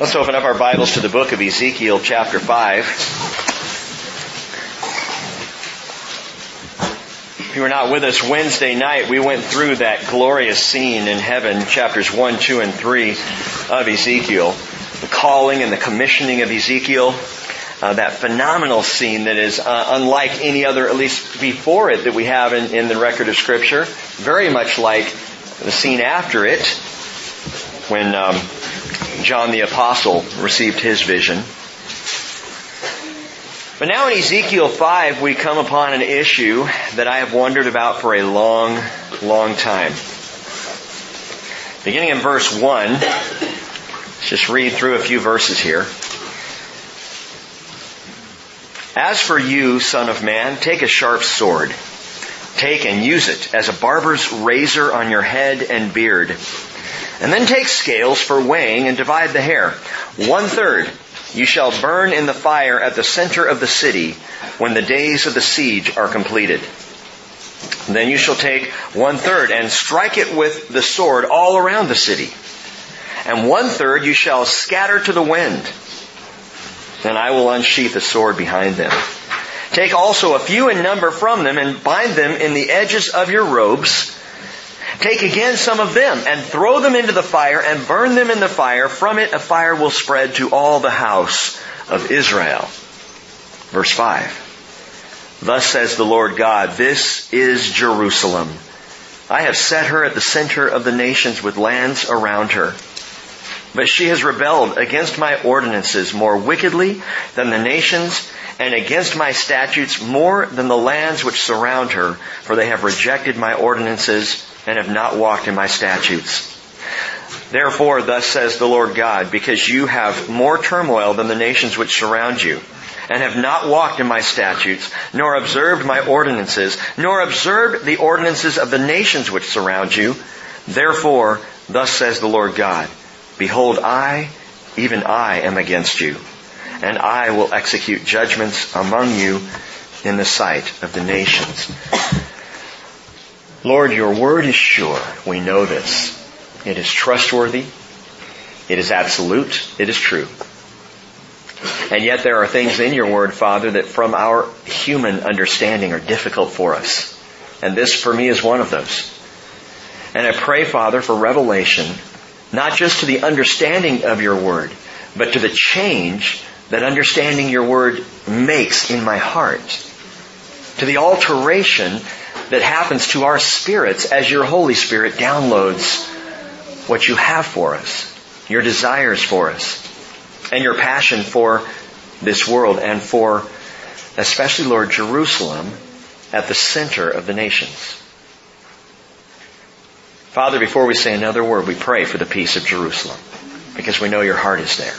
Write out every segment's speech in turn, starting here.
Let's open up our Bibles to the book of Ezekiel chapter 5. If you were not with us Wednesday night, we went through that glorious scene in heaven, chapters 1, 2, and 3 of Ezekiel. The calling and the commissioning of Ezekiel. Uh, that phenomenal scene that is uh, unlike any other, at least before it, that we have in, in the record of Scripture. Very much like the scene after it, when um, John the Apostle received his vision. But now in Ezekiel 5, we come upon an issue that I have wondered about for a long, long time. Beginning in verse 1, let's just read through a few verses here. As for you, son of man, take a sharp sword. Take and use it as a barber's razor on your head and beard and then take scales for weighing and divide the hair. One third you shall burn in the fire at the center of the city when the days of the siege are completed. Then you shall take one third and strike it with the sword all around the city. And one third you shall scatter to the wind. Then I will unsheath the sword behind them. Take also a few in number from them and bind them in the edges of your robes Take again some of them and throw them into the fire and burn them in the fire. From it a fire will spread to all the house of Israel. Verse 5. Thus says the Lord God, this is Jerusalem. I have set her at the center of the nations with lands around her. But she has rebelled against my ordinances more wickedly than the nations and against my statutes more than the lands which surround her, for they have rejected my ordinances and have not walked in my statutes. Therefore, thus says the Lord God, because you have more turmoil than the nations which surround you, and have not walked in my statutes, nor observed my ordinances, nor observed the ordinances of the nations which surround you, therefore, thus says the Lord God, Behold, I, even I, am against you, and I will execute judgments among you in the sight of the nations. Lord, your word is sure. We know this. It is trustworthy. It is absolute. It is true. And yet there are things in your word, Father, that from our human understanding are difficult for us. And this for me is one of those. And I pray, Father, for revelation, not just to the understanding of your word, but to the change that understanding your word makes in my heart. To the alteration that happens to our spirits as your Holy Spirit downloads what you have for us, your desires for us, and your passion for this world and for, especially Lord, Jerusalem at the center of the nations. Father, before we say another word, we pray for the peace of Jerusalem because we know your heart is there.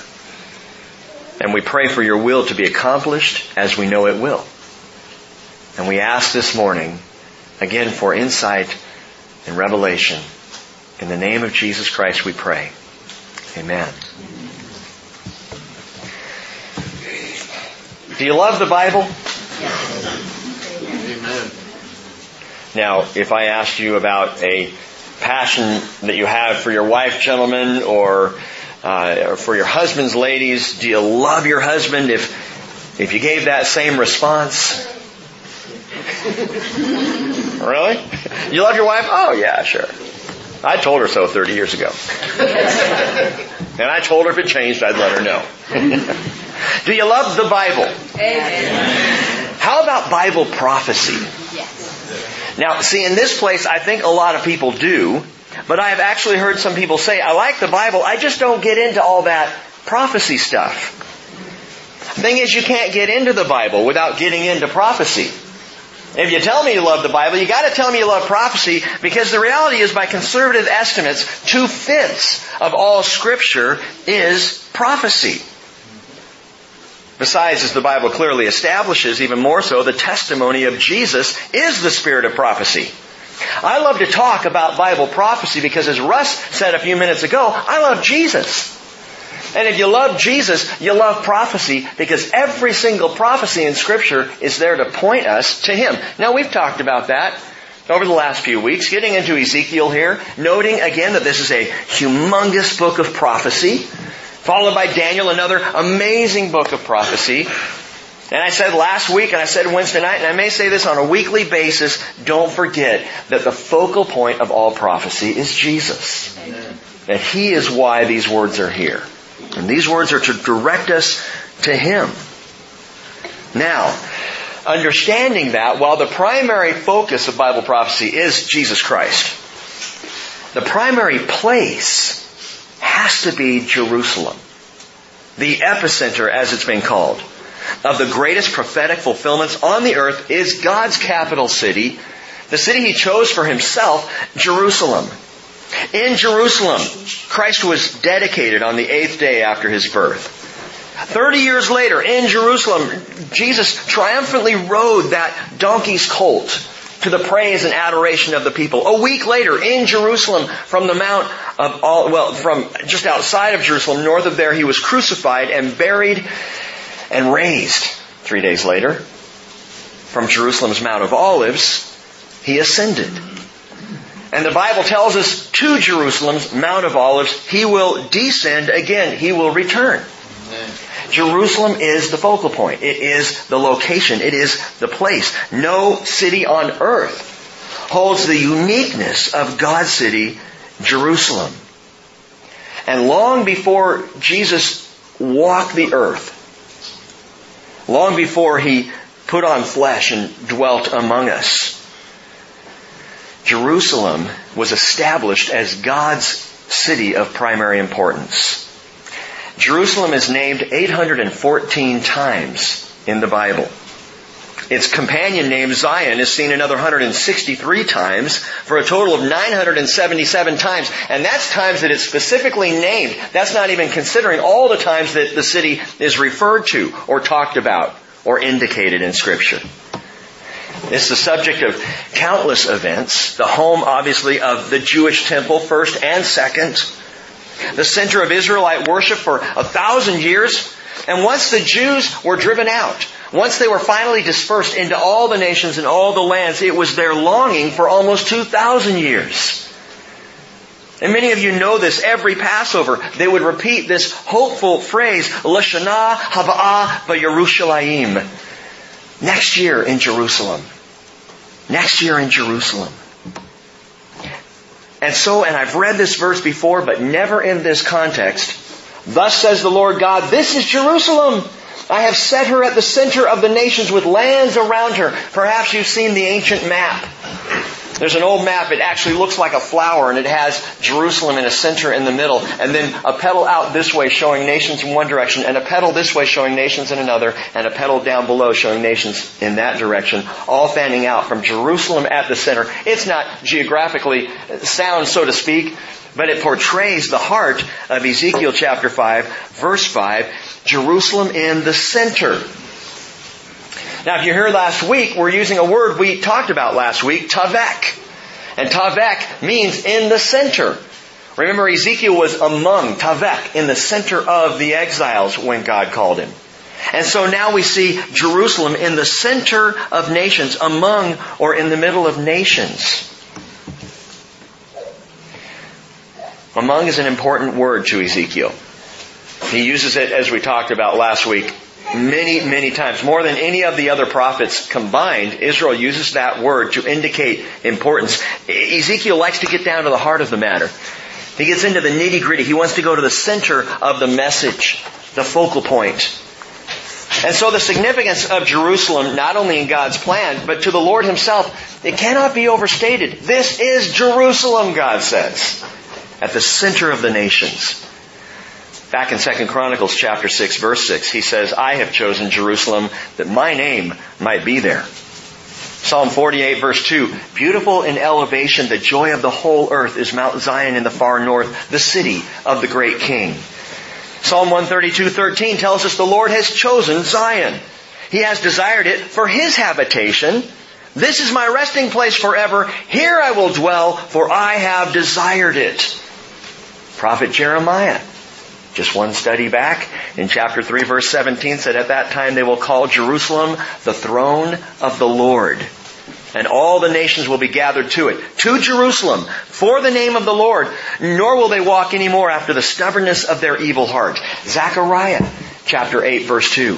And we pray for your will to be accomplished as we know it will. And we ask this morning again for insight and revelation. In the name of Jesus Christ we pray. Amen. Do you love the Bible? Amen. Now, if I asked you about a passion that you have for your wife, gentlemen, or, uh, or for your husbands, ladies, do you love your husband? If if you gave that same response, really? You love your wife? Oh yeah, sure. I told her so 30 years ago. and I told her if it changed, I'd let her know. Do you love the Bible? Amen. How about Bible prophecy? Yes. Now, see, in this place, I think a lot of people do, but I have actually heard some people say, I like the Bible, I just don't get into all that prophecy stuff. Thing is, you can't get into the Bible without getting into prophecy. If you tell me you love the Bible, you gotta tell me you love prophecy because the reality is by conservative estimates, two fifths of all scripture is prophecy. Besides, as the Bible clearly establishes, even more so, the testimony of Jesus is the spirit of prophecy. I love to talk about Bible prophecy because as Russ said a few minutes ago, I love Jesus. And if you love Jesus, you love prophecy because every single prophecy in scripture is there to point us to Him. Now we've talked about that over the last few weeks, getting into Ezekiel here, noting again that this is a humongous book of prophecy. Followed by Daniel, another amazing book of prophecy. And I said last week, and I said Wednesday night, and I may say this on a weekly basis, don't forget that the focal point of all prophecy is Jesus. Amen. That He is why these words are here. And these words are to direct us to Him. Now, understanding that while the primary focus of Bible prophecy is Jesus Christ, the primary place has to be Jerusalem. The epicenter, as it's been called, of the greatest prophetic fulfillments on the earth is God's capital city, the city He chose for Himself, Jerusalem. In Jerusalem, Christ was dedicated on the eighth day after His birth. Thirty years later, in Jerusalem, Jesus triumphantly rode that donkey's colt to the praise and adoration of the people. A week later, in Jerusalem, from the Mount of all, well, from just outside of Jerusalem, north of there, he was crucified and buried and raised. Three days later, from Jerusalem's Mount of Olives, he ascended. And the Bible tells us to Jerusalem's Mount of Olives, he will descend again. He will return. Jerusalem is the focal point. It is the location. It is the place. No city on earth holds the uniqueness of God's city, Jerusalem. And long before Jesus walked the earth, long before he put on flesh and dwelt among us, Jerusalem was established as God's city of primary importance. Jerusalem is named 814 times in the Bible. Its companion name Zion is seen another 163 times for a total of 977 times. And that's times that it's specifically named. That's not even considering all the times that the city is referred to or talked about or indicated in scripture. It's the subject of countless events. The home, obviously, of the Jewish temple, first and second the center of Israelite worship for a thousand years. And once the Jews were driven out, once they were finally dispersed into all the nations and all the lands, it was their longing for almost 2,000 years. And many of you know this. Every Passover, they would repeat this hopeful phrase, Lashana Hava'ah Yerushalayim. Next year in Jerusalem. Next year in Jerusalem. And so, and I've read this verse before, but never in this context. Thus says the Lord God, this is Jerusalem. I have set her at the center of the nations with lands around her. Perhaps you've seen the ancient map. There's an old map. It actually looks like a flower and it has Jerusalem in a center in the middle and then a petal out this way showing nations in one direction and a petal this way showing nations in another and a petal down below showing nations in that direction, all fanning out from Jerusalem at the center. It's not geographically sound, so to speak, but it portrays the heart of Ezekiel chapter 5, verse 5, Jerusalem in the center. Now, if you're here last week, we're using a word we talked about last week, tavek. And tavek means in the center. Remember, Ezekiel was among, tavek, in the center of the exiles when God called him. And so now we see Jerusalem in the center of nations, among or in the middle of nations. Among is an important word to Ezekiel. He uses it, as we talked about last week, many, many times. More than any of the other prophets combined, Israel uses that word to indicate importance. Ezekiel likes to get down to the heart of the matter. He gets into the nitty gritty. He wants to go to the center of the message, the focal point. And so the significance of Jerusalem, not only in God's plan, but to the Lord Himself, it cannot be overstated. This is Jerusalem, God says, at the center of the nations. Back in 2 Chronicles chapter 6 verse 6, he says, I have chosen Jerusalem that my name might be there. Psalm 48 verse 2, beautiful in elevation, the joy of the whole earth is Mount Zion in the far north, the city of the great king. Psalm 132:13 tells us the Lord has chosen Zion. He has desired it for his habitation. This is my resting place forever. Here I will dwell, for I have desired it. Prophet Jeremiah just one study back in chapter 3 verse 17 said at that time they will call Jerusalem the throne of the Lord. And all the nations will be gathered to it. To Jerusalem for the name of the Lord, nor will they walk any more after the stubbornness of their evil heart. Zechariah chapter 8 verse 2.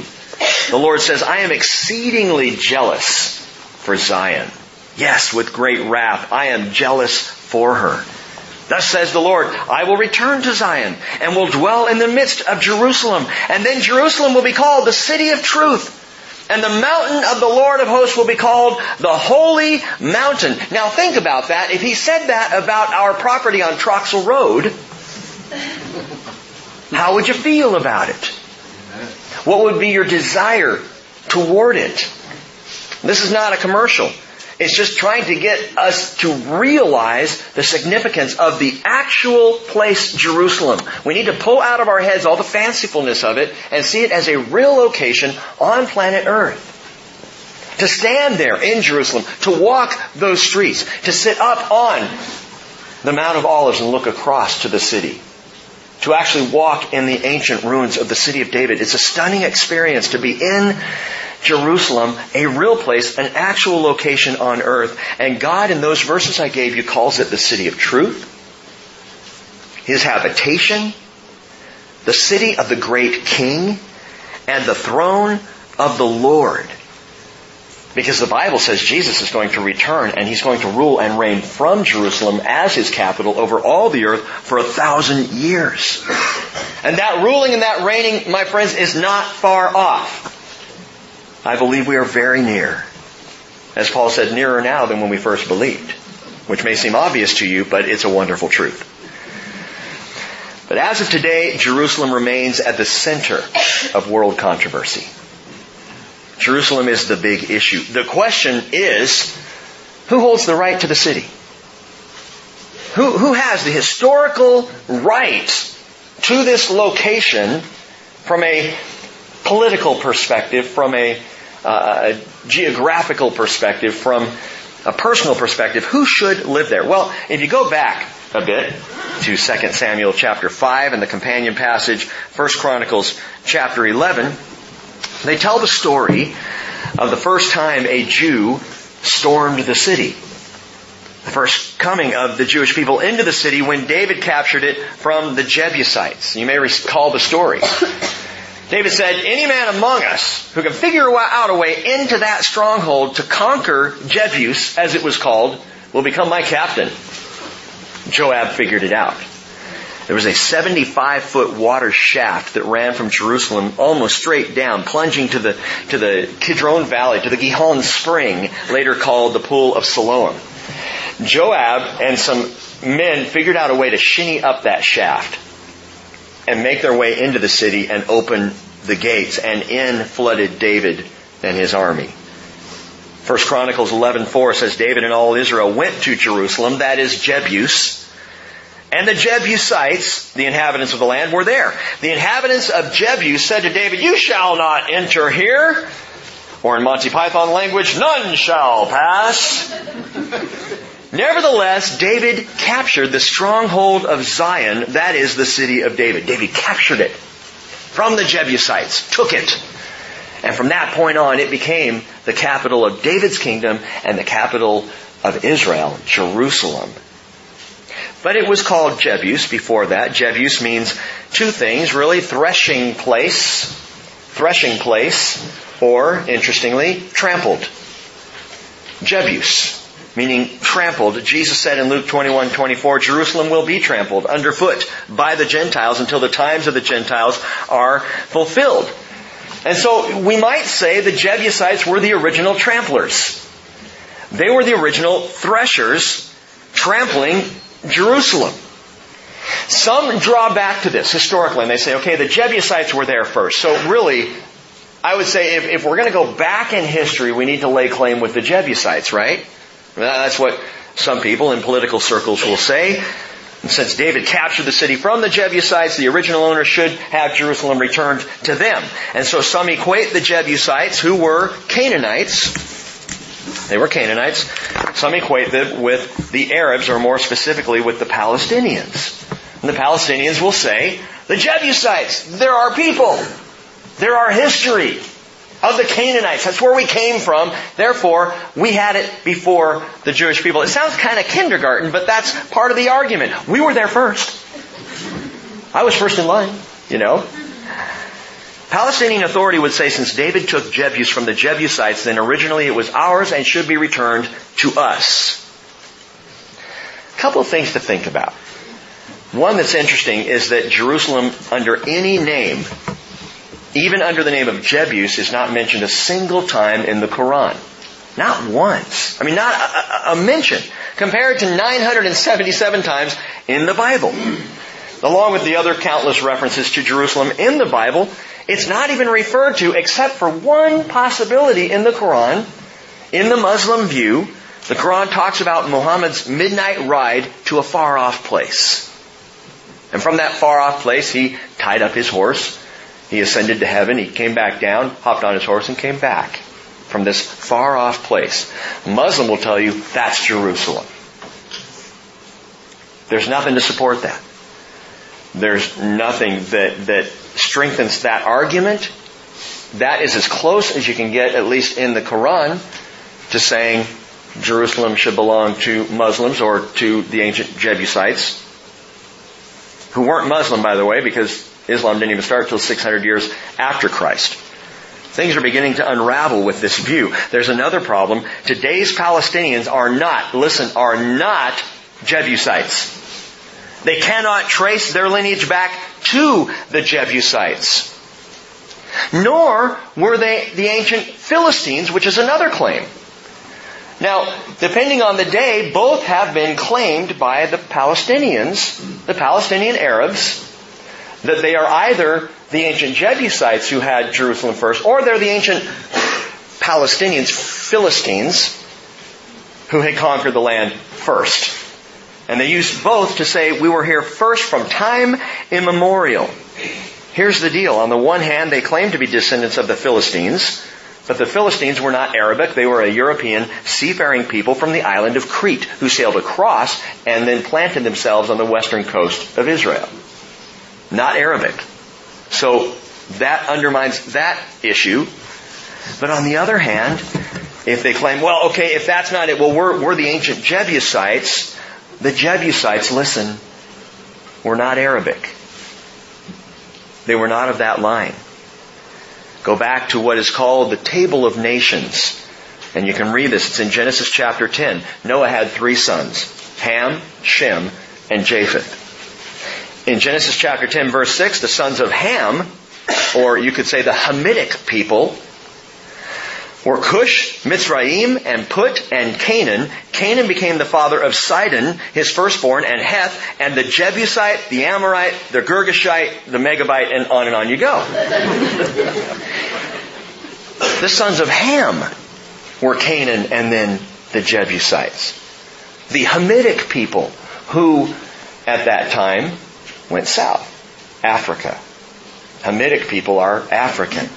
The Lord says, I am exceedingly jealous for Zion. Yes, with great wrath, I am jealous for her. Thus says the Lord, I will return to Zion and will dwell in the midst of Jerusalem. And then Jerusalem will be called the city of truth. And the mountain of the Lord of hosts will be called the holy mountain. Now think about that. If he said that about our property on Troxel Road, how would you feel about it? What would be your desire toward it? This is not a commercial. It's just trying to get us to realize the significance of the actual place Jerusalem. We need to pull out of our heads all the fancifulness of it and see it as a real location on planet Earth. To stand there in Jerusalem, to walk those streets, to sit up on the Mount of Olives and look across to the city. To actually walk in the ancient ruins of the city of David. It's a stunning experience to be in Jerusalem, a real place, an actual location on earth. And God, in those verses I gave you, calls it the city of truth, His habitation, the city of the great King, and the throne of the Lord. Because the Bible says Jesus is going to return and He's going to rule and reign from Jerusalem as His capital over all the earth for a thousand years. And that ruling and that reigning, my friends, is not far off. I believe we are very near. As Paul said, nearer now than when we first believed. Which may seem obvious to you, but it's a wonderful truth. But as of today, Jerusalem remains at the center of world controversy. Jerusalem is the big issue. The question is, who holds the right to the city? Who, who has the historical right to this location from a political perspective, from a uh, a geographical perspective, from a personal perspective, who should live there? Well, if you go back a bit to 2 Samuel chapter 5 and the companion passage, 1 Chronicles chapter 11, they tell the story of the first time a Jew stormed the city. The first coming of the Jewish people into the city when David captured it from the Jebusites. You may recall the story. David said, any man among us who can figure out a way into that stronghold to conquer Jebus, as it was called, will become my captain. Joab figured it out. There was a 75 foot water shaft that ran from Jerusalem almost straight down, plunging to the, to the Kidron Valley, to the Gihon Spring, later called the Pool of Siloam. Joab and some men figured out a way to shinny up that shaft and make their way into the city and open the gates. And in flooded David and his army. First Chronicles 11:4 says David and all Israel went to Jerusalem, that is Jebus, and the Jebusites, the inhabitants of the land, were there. The inhabitants of Jebus said to David, "You shall not enter here." Or in Monty Python language, none shall pass. Nevertheless, David captured the stronghold of Zion, that is the city of David. David captured it from the Jebusites, took it. And from that point on, it became the capital of David's kingdom and the capital of Israel, Jerusalem. But it was called Jebus before that. Jebus means two things, really, threshing place, threshing place, or, interestingly, trampled. Jebus meaning trampled. Jesus said in Luke 21, 24, Jerusalem will be trampled underfoot by the Gentiles until the times of the Gentiles are fulfilled. And so we might say the Jebusites were the original tramplers. They were the original threshers trampling Jerusalem. Some draw back to this historically and they say, okay, the Jebusites were there first. So really, I would say if, if we're going to go back in history, we need to lay claim with the Jebusites, right? That's what some people in political circles will say. And since David captured the city from the Jebusites, the original owner should have Jerusalem returned to them. And so some equate the Jebusites, who were Canaanites, they were Canaanites, some equate them with the Arabs, or more specifically with the Palestinians. And the Palestinians will say, the Jebusites, they're our people. They're our history. Of the Canaanites. That's where we came from. Therefore, we had it before the Jewish people. It sounds kind of kindergarten, but that's part of the argument. We were there first. I was first in line, you know. Palestinian Authority would say since David took Jebus from the Jebusites, then originally it was ours and should be returned to us. A couple of things to think about. One that's interesting is that Jerusalem, under any name, even under the name of Jebus, is not mentioned a single time in the Quran. Not once. I mean, not a, a, mention. Compared to 977 times in the Bible. Along with the other countless references to Jerusalem in the Bible, it's not even referred to except for one possibility in the Quran. In the Muslim view, the Quran talks about Muhammad's midnight ride to a far off place. And from that far off place, he tied up his horse he ascended to heaven, he came back down, hopped on his horse, and came back from this far off place. Muslim will tell you that's Jerusalem. There's nothing to support that. There's nothing that, that strengthens that argument. That is as close as you can get, at least in the Quran, to saying Jerusalem should belong to Muslims or to the ancient Jebusites, who weren't Muslim, by the way, because Islam didn't even start until 600 years after Christ. Things are beginning to unravel with this view. There's another problem. Today's Palestinians are not, listen, are not Jebusites. They cannot trace their lineage back to the Jebusites. Nor were they the ancient Philistines, which is another claim. Now, depending on the day, both have been claimed by the Palestinians, the Palestinian Arabs, that they are either the ancient Jebusites who had Jerusalem first, or they're the ancient Palestinians, Philistines, who had conquered the land first. And they used both to say we were here first from time immemorial. Here's the deal. On the one hand, they claim to be descendants of the Philistines, but the Philistines were not Arabic. They were a European seafaring people from the island of Crete who sailed across and then planted themselves on the western coast of Israel not Arabic. So that undermines that issue. But on the other hand, if they claim, well, okay, if that's not it, well, we're, we're the ancient Jebusites. The Jebusites, listen, were not Arabic. They were not of that line. Go back to what is called the Table of Nations. And you can read this. It's in Genesis chapter 10. Noah had three sons. Ham, Shem, and Japheth. In Genesis chapter 10 verse 6, the sons of Ham, or you could say the Hamitic people, were Cush, Mitzrayim, and Put, and Canaan. Canaan became the father of Sidon, his firstborn, and Heth, and the Jebusite, the Amorite, the Girgashite, the Megabite, and on and on you go. the sons of Ham were Canaan and then the Jebusites. The Hamitic people, who at that time went south. Africa. Hamitic people are African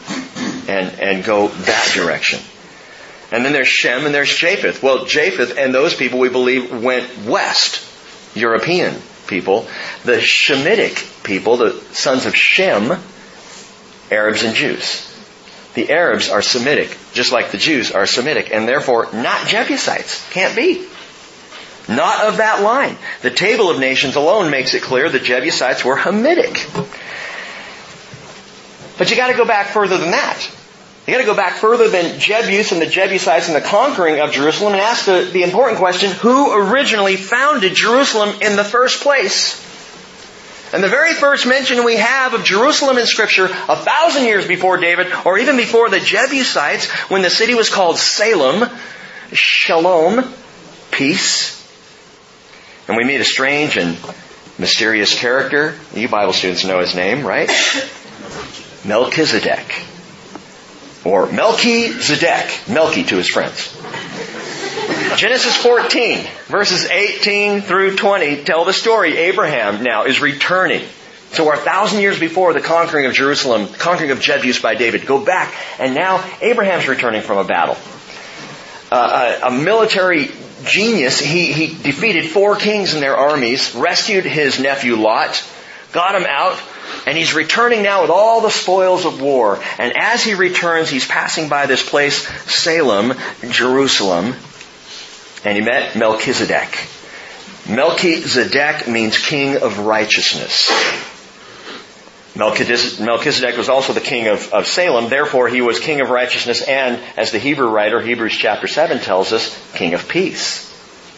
and, and go that direction. And then there's Shem and there's Japheth. Well, Japheth and those people we believe went west. European people. The Shemitic people, the sons of Shem, Arabs and Jews. The Arabs are Semitic, just like the Jews are Semitic, and therefore not Jebusites. Can't be. Not of that line. The Table of Nations alone makes it clear the Jebusites were Hamitic. But you gotta go back further than that. You gotta go back further than Jebus and the Jebusites and the conquering of Jerusalem and ask the, the important question, who originally founded Jerusalem in the first place? And the very first mention we have of Jerusalem in scripture, a thousand years before David, or even before the Jebusites, when the city was called Salem, Shalom, peace, and we meet a strange and mysterious character. You Bible students know his name, right? Melchizedek. Or Melchi Zedek. Melchi to his friends. Genesis 14, verses 18 through 20 tell the story. Abraham now is returning. So a thousand years before the conquering of Jerusalem, conquering of Jebus by David. Go back, and now Abraham's returning from a battle. Uh, a, a military genius. He, he defeated four kings and their armies, rescued his nephew Lot, got him out, And he's returning now with all the spoils of war. And as he returns, he's passing by this place, Salem, Jerusalem, and he met Melchizedek. Melchizedek means king of righteousness. Melchizedek was also the king of, of, Salem, therefore he was king of righteousness and, as the Hebrew writer, Hebrews chapter 7 tells us, king of peace.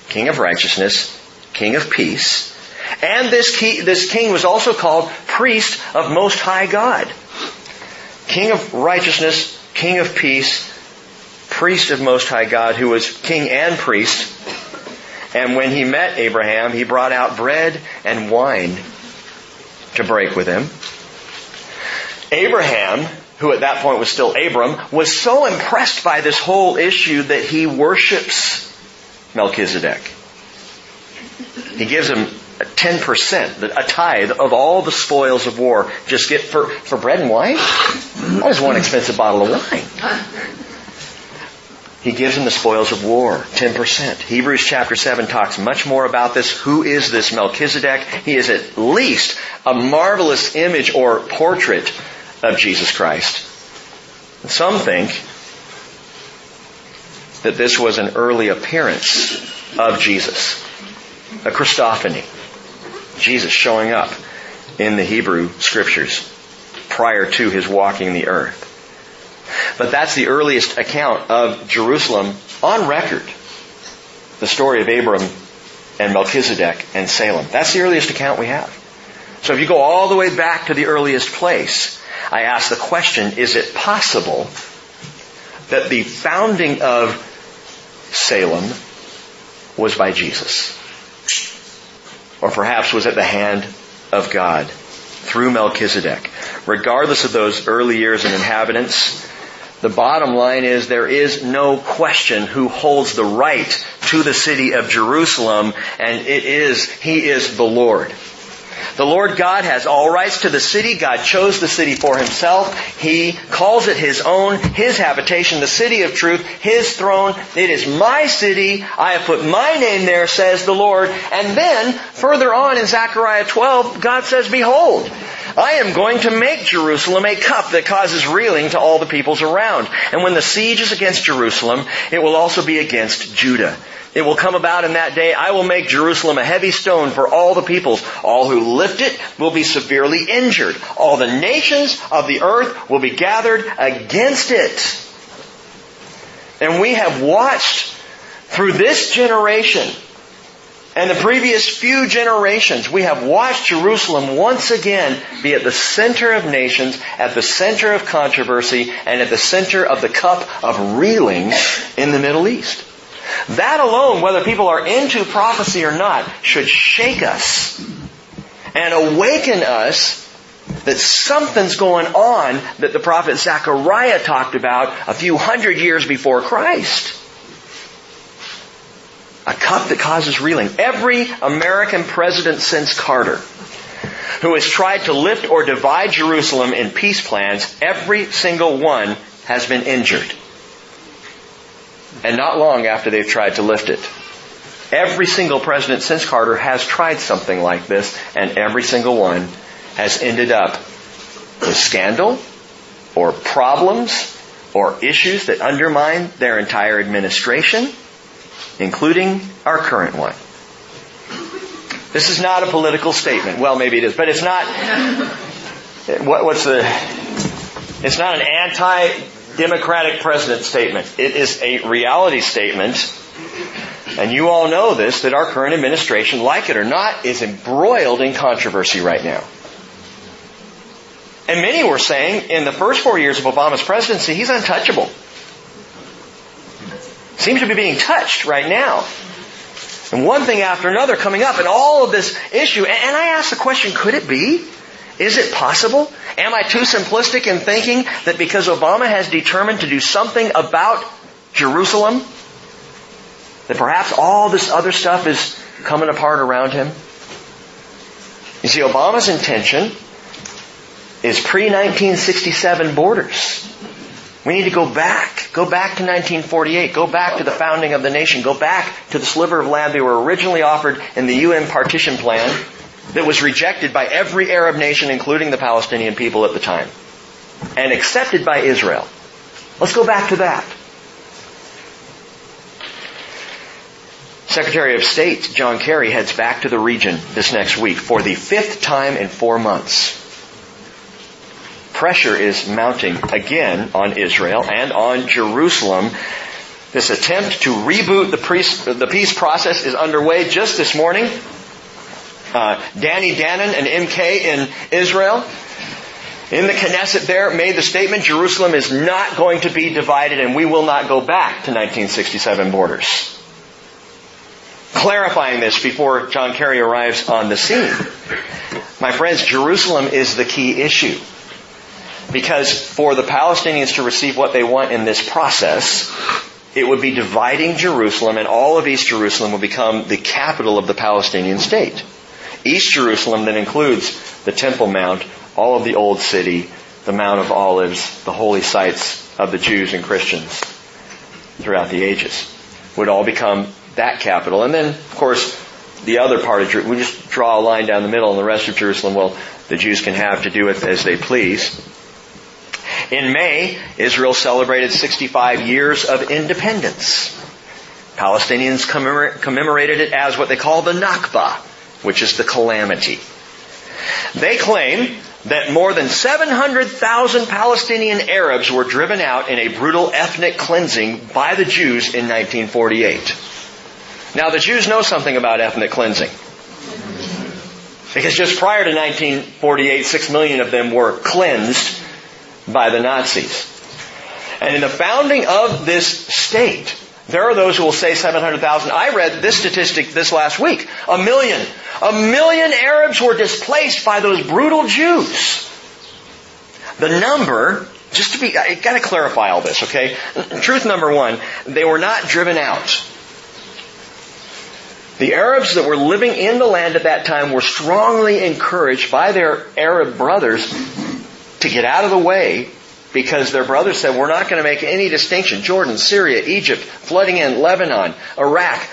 King of righteousness, king of peace. And this, key, this king was also called priest of most high God. King of righteousness, king of peace, priest of most high God, who was king and priest. And when he met Abraham, he brought out bread and wine to break with him. Abraham, who at that point was still Abram, was so impressed by this whole issue that he worships Melchizedek. He gives him 10%, a tithe of all the spoils of war. Just get for, for bread and wine? That was one expensive bottle of wine. He gives him the spoils of war, 10%. Hebrews chapter 7 talks much more about this. Who is this Melchizedek? He is at least a marvelous image or portrait of Jesus Christ. Some think that this was an early appearance of Jesus, a Christophany. Jesus showing up in the Hebrew scriptures prior to his walking the earth. But that's the earliest account of Jerusalem on record. The story of Abram and Melchizedek and Salem. That's the earliest account we have. So if you go all the way back to the earliest place, I ask the question, is it possible that the founding of Salem was by Jesus? Or perhaps was at the hand of God through Melchizedek. Regardless of those early years and inhabitants, the bottom line is there is no question who holds the right to the city of Jerusalem, and it is, He is the Lord. The Lord God has all rights to the city. God chose the city for himself. He calls it his own, his habitation, the city of truth, his throne. It is my city. I have put my name there, says the Lord. And then, further on in Zechariah 12, God says, Behold, I am going to make Jerusalem a cup that causes reeling to all the peoples around. And when the siege is against Jerusalem, it will also be against Judah. It will come about in that day, I will make Jerusalem a heavy stone for all the peoples. All who lift it will be severely injured. All the nations of the earth will be gathered against it. And we have watched through this generation and the previous few generations, we have watched Jerusalem once again be at the center of nations, at the center of controversy, and at the center of the cup of reeling in the Middle East. That alone, whether people are into prophecy or not, should shake us and awaken us that something's going on that the prophet Zechariah talked about a few hundred years before Christ. A cup that causes reeling. Every American president since Carter who has tried to lift or divide Jerusalem in peace plans, every single one has been injured and not long after they've tried to lift it. Every single president since Carter has tried something like this, and every single one has ended up with scandal or problems or issues that undermine their entire administration, including our current one. This is not a political statement. Well, maybe it is, but it's not. What, what's the? It's not an anti Democratic president statement. It is a reality statement. And you all know this, that our current administration, like it or not, is embroiled in controversy right now. And many were saying in the first four years of Obama's presidency, he's untouchable. Seems to be being touched right now. And one thing after another coming up and all of this issue. And I ask the question, could it be? Is it possible? Am I too simplistic in thinking that because Obama has determined to do something about Jerusalem, that perhaps all this other stuff is coming apart around him? You see, Obama's intention is pre-1967 borders. We need to go back. Go back to 1948. Go back to the founding of the nation. Go back to the sliver of land they were originally offered in the UN partition plan that was rejected by every Arab nation, including the Palestinian people at the time, and accepted by Israel. Let's go back to that. Secretary of State John Kerry heads back to the region this next week for the fifth time in four months. Pressure is mounting again on Israel and on Jerusalem. This attempt to reboot the, peace process is underway just this morning uh, Danny Danon, and MK in Israel, in the Knesset there, made the statement, Jerusalem is not going to be divided and we will not go back to 1967 borders. Clarifying this before John Kerry arrives on the scene. My friends, Jerusalem is the key issue. Because for the Palestinians to receive what they want in this process, it would be dividing Jerusalem and all of East Jerusalem will become the capital of the Palestinian state. East Jerusalem that includes the Temple Mount, all of the Old City, the Mount of Olives, the holy sites of the Jews and Christians throughout the ages, would all become that capital. And then, of course, the other part of Jerusalem, we just draw a line down the middle and the rest of Jerusalem, well, the Jews can have to do it as they please. In May, Israel celebrated 65 years of independence. Palestinians commemorated it as what they call the Nakba, which is the calamity. They claim that more than 700,000 Palestinian Arabs were driven out in a brutal ethnic cleansing by the Jews in 1948. Now the Jews know something about ethnic cleansing. Because just prior to 1948, six million of them were cleansed by the Nazis. And in the founding of this state, there are those who will say 700,000. I read this statistic this last week. A million. A million Arabs were displaced by those brutal Jews. The number, just to be, I gotta clarify all this, okay? Truth number one, they were not driven out. The Arabs that were living in the land at that time were strongly encouraged by their Arab brothers to get out of the way because their brothers said, we're not going to make any distinction. Jordan, Syria, Egypt, flooding in, Lebanon, Iraq,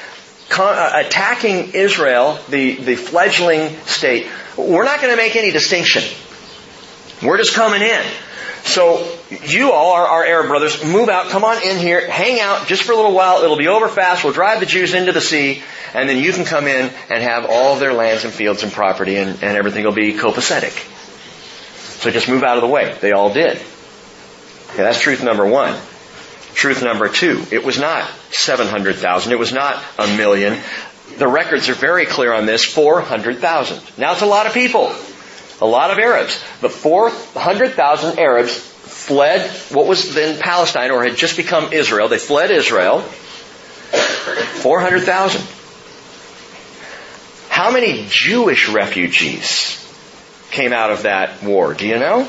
uh, attacking Israel, the, the fledgling state. We're not going to make any distinction. We're just coming in. So you all, are our Arab brothers, move out, come on in here, hang out just for a little while. It'll be over fast. We'll drive the Jews into the sea, and then you can come in and have all their lands and fields and property, and, and everything will be copacetic. So just move out of the way. They all did. Okay, that's truth number one. Truth number two, it was not 700,000. It was not a million. The records are very clear on this, 400,000. Now it's a lot of people. A lot of Arabs. But 400,000 Arabs fled what was then Palestine or had just become Israel. They fled Israel. 400,000. How many Jewish refugees came out of that war? Do you know?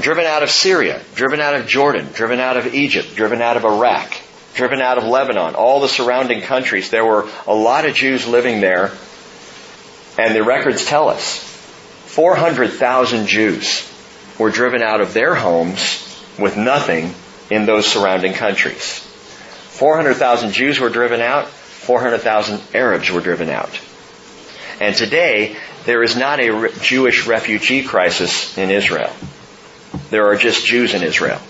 Driven out of Syria, driven out of Jordan, driven out of Egypt, driven out of Iraq, driven out of Lebanon, all the surrounding countries. There were a lot of Jews living there, and the records tell us 400,000 Jews were driven out of their homes with nothing in those surrounding countries. 400,000 Jews were driven out, 400,000 Arabs were driven out. And today, there is not a Jewish refugee crisis in Israel there are just Jews in Israel.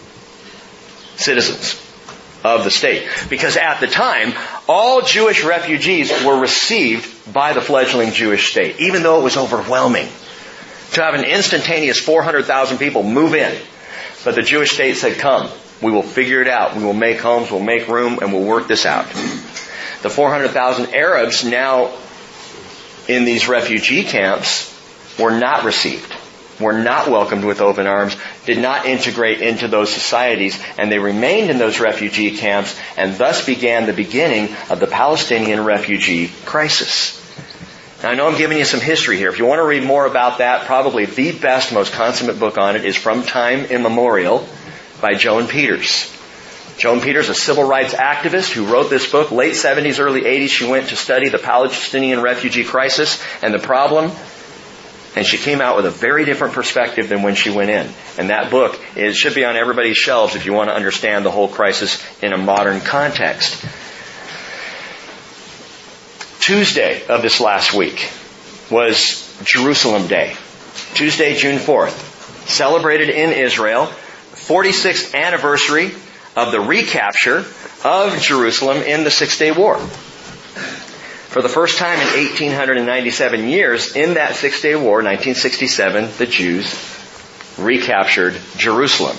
Citizens of the state. Because at the time, all Jewish refugees were received by the fledgling Jewish state, even though it was overwhelming. To have an instantaneous 400,000 people move in. But the Jewish state said, come, we will figure it out. We will make homes, we'll make room, and we'll work this out. The 400,000 Arabs now in these refugee camps were not received were not welcomed with open arms, did not integrate into those societies, and they remained in those refugee camps, and thus began the beginning of the Palestinian refugee crisis. Now I know I'm giving you some history here. If you want to read more about that, probably the best, most consummate book on it is From Time Immemorial by Joan Peters. Joan Peters, a civil rights activist who wrote this book, late 70s, early 80s, she went to study the Palestinian refugee crisis and the problem and she came out with a very different perspective than when she went in. And that book should be on everybody's shelves if you want to understand the whole crisis in a modern context. Tuesday of this last week, was Jerusalem Day. Tuesday, June 4th. Celebrated in Israel. 46th anniversary of the recapture of Jerusalem in the Six Day War. For the first time in 1897 years, in that Six Day War, 1967, the Jews recaptured Jerusalem.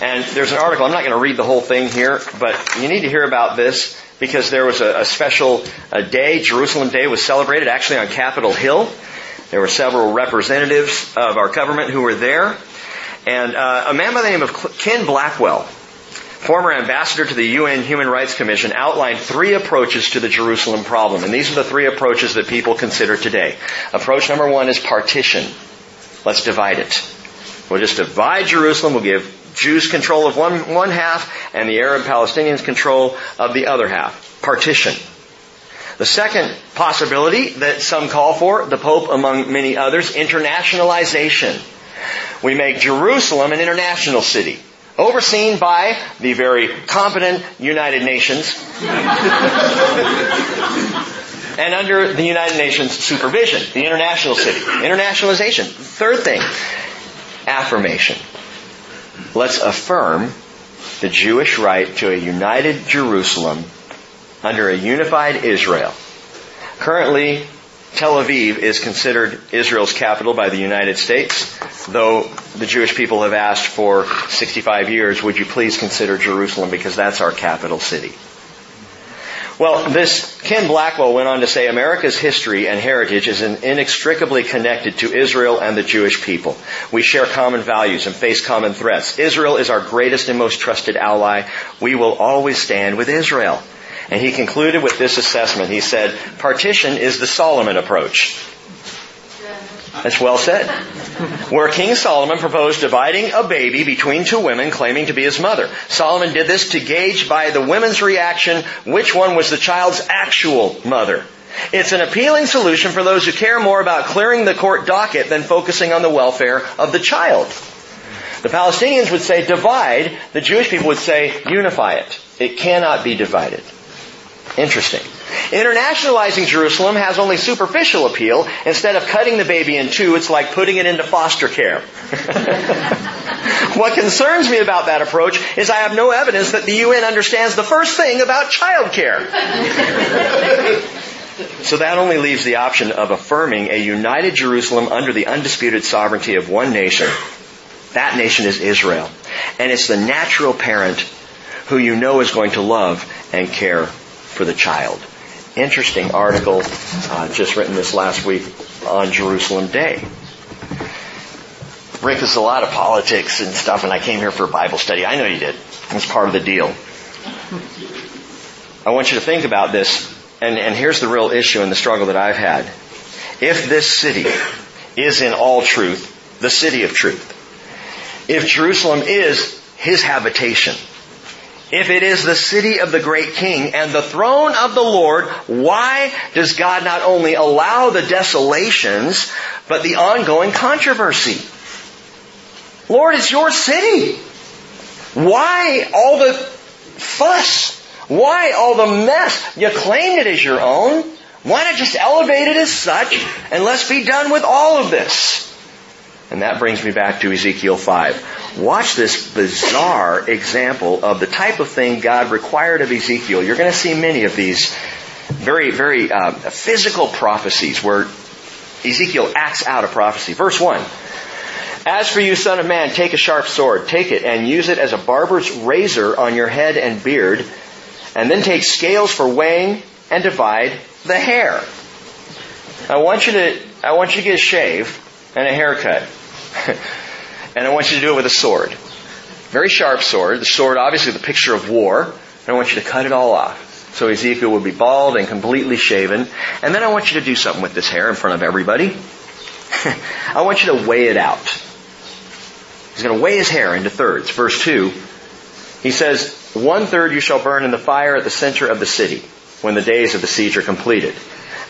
And there's an article, I'm not going to read the whole thing here, but you need to hear about this because there was a, a special a day, Jerusalem Day was celebrated actually on Capitol Hill. There were several representatives of our government who were there. And uh, a man by the name of Ken Blackwell, former ambassador to the UN Human Rights Commission, outlined three approaches to the Jerusalem problem. And these are the three approaches that people consider today. Approach number one is partition. Let's divide it. We'll just divide Jerusalem. We'll give Jews control of one, one half and the Arab Palestinians control of the other half. Partition. The second possibility that some call for, the Pope among many others, internationalization. We make Jerusalem an international city, overseen by the very competent United Nations, and under the United Nations supervision, the international city. Internationalization. Third thing, affirmation. Let's affirm the Jewish right to a united Jerusalem under a unified Israel. Currently, Tel Aviv is considered Israel's capital by the United States, though the Jewish people have asked for 65 years, would you please consider Jerusalem because that's our capital city. Well, this Ken Blackwell went on to say America's history and heritage is inextricably connected to Israel and the Jewish people. We share common values and face common threats. Israel is our greatest and most trusted ally. We will always stand with Israel. And he concluded with this assessment. He said, partition is the Solomon approach. That's well said. Where King Solomon proposed dividing a baby between two women claiming to be his mother. Solomon did this to gauge by the women's reaction which one was the child's actual mother. It's an appealing solution for those who care more about clearing the court docket than focusing on the welfare of the child. The Palestinians would say divide, the Jewish people would say unify it. It cannot be divided. Interesting. Internationalizing Jerusalem has only superficial appeal. Instead of cutting the baby in two, it's like putting it into foster care. what concerns me about that approach is I have no evidence that the UN understands the first thing about child care. so that only leaves the option of affirming a united Jerusalem under the undisputed sovereignty of one nation. That nation is Israel. And it's the natural parent who you know is going to love and care for the child. Interesting article uh, just written this last week on Jerusalem Day. Rick, there's a lot of politics and stuff, and I came here for a Bible study. I know you did. It's part of the deal. I want you to think about this, and, and here's the real issue and the struggle that I've had. If this city is in all truth the city of truth, if Jerusalem is his habitation, if it is the city of the great king and the throne of the Lord, why does God not only allow the desolations, but the ongoing controversy? Lord, it's your city. Why all the fuss? Why all the mess? You claimed it as your own. Why not just elevate it as such and let's be done with all of this? And that brings me back to Ezekiel 5. Watch this bizarre example of the type of thing God required of Ezekiel. You're going to see many of these very, very uh, physical prophecies where Ezekiel acts out a prophecy. Verse 1. As for you, son of man, take a sharp sword, take it and use it as a barber's razor on your head and beard, and then take scales for weighing and divide the hair. I want you to, I want you to get a shave and a haircut. and I want you to do it with a sword. Very sharp sword. The sword, obviously, the picture of war. And I want you to cut it all off. So Ezekiel would be bald and completely shaven. And then I want you to do something with this hair in front of everybody. I want you to weigh it out. He's going to weigh his hair into thirds. Verse 2, he says, One third you shall burn in the fire at the center of the city when the days of the siege are completed.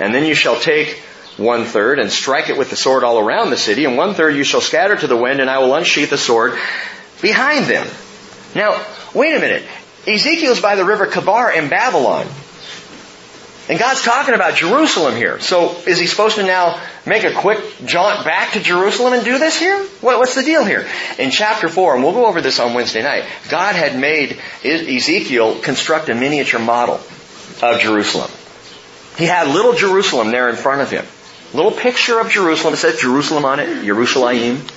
And then you shall take one third and strike it with the sword all around the city, and one third you shall scatter to the wind, and I will unsheath the sword behind them. Now, wait a minute. Ezekiel's by the river Chebar in Babylon. And God's talking about Jerusalem here. So is he supposed to now make a quick jaunt back to Jerusalem and do this here? What, what's the deal here? In chapter 4, and we'll go over this on Wednesday night, God had made Ezekiel construct a miniature model of Jerusalem. He had little Jerusalem there in front of him. Little picture of Jerusalem. It says Jerusalem on it, Yerushalayim.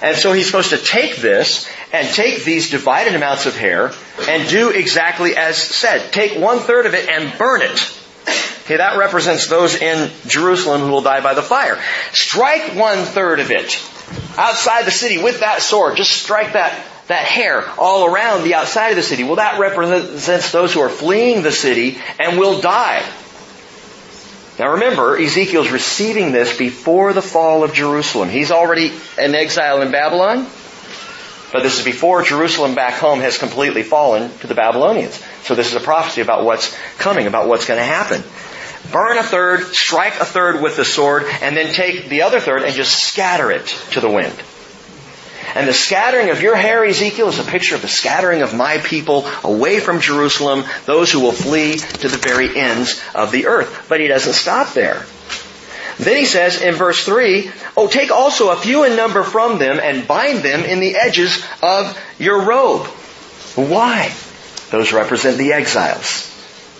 And so he's supposed to take this and take these divided amounts of hair and do exactly as said. Take one third of it and burn it. Okay, that represents those in Jerusalem who will die by the fire. Strike one third of it outside the city with that sword. Just strike that, that hair all around the outside of the city. Well, that represents those who are fleeing the city and will die. Now remember, Ezekiel's receiving this before the fall of Jerusalem. He's already in exile in Babylon, but this is before Jerusalem back home has completely fallen to the Babylonians. So this is a prophecy about what's coming, about what's going to happen. Burn a third, strike a third with the sword, and then take the other third and just scatter it to the wind. And the scattering of your hair, Ezekiel, is a picture of the scattering of my people away from Jerusalem, those who will flee to the very ends of the earth. But he doesn't stop there. Then he says in verse 3, Oh, take also a few in number from them and bind them in the edges of your robe. Why? Those represent the exiles.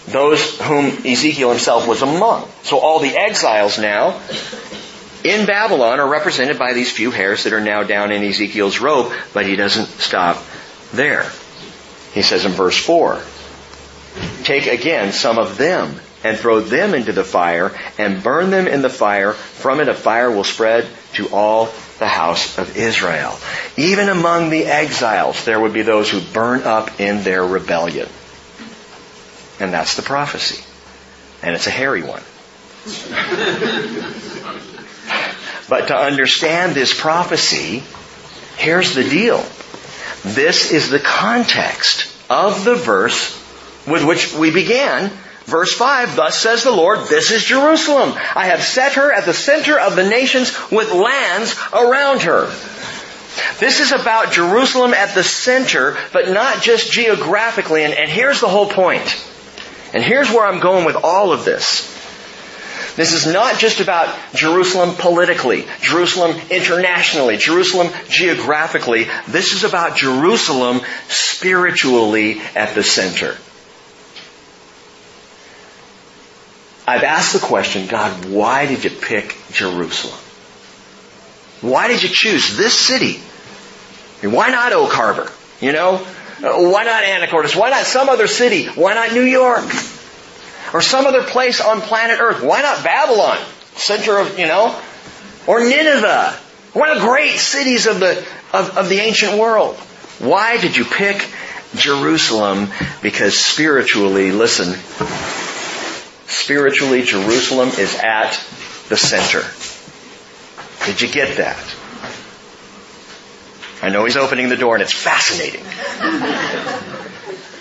Those whom Ezekiel himself was among. So all the exiles now in Babylon are represented by these few hairs that are now down in Ezekiel's robe, but he doesn't stop there. He says in verse 4, Take again some of them and throw them into the fire and burn them in the fire. From it a fire will spread to all the house of Israel. Even among the exiles, there would be those who burn up in their rebellion. And that's the prophecy. And it's a hairy one. But to understand this prophecy, here's the deal. This is the context of the verse with which we began. Verse 5, thus says the Lord, this is Jerusalem. I have set her at the center of the nations with lands around her. This is about Jerusalem at the center, but not just geographically. And, and here's the whole point. And here's where I'm going with all of this. This is not just about Jerusalem politically, Jerusalem internationally, Jerusalem geographically. This is about Jerusalem spiritually at the center. I've asked the question, God, why did you pick Jerusalem? Why did you choose this city? Why not Oak Harbor? You know? Why not Anacortes? Why not some other city? Why not New York? Or some other place on planet Earth. Why not Babylon? Center of, you know? Or Nineveh. One of the great cities of the, of, of the ancient world. Why did you pick Jerusalem? Because spiritually, listen, spiritually Jerusalem is at the center. Did you get that? I know he's opening the door and it's fascinating.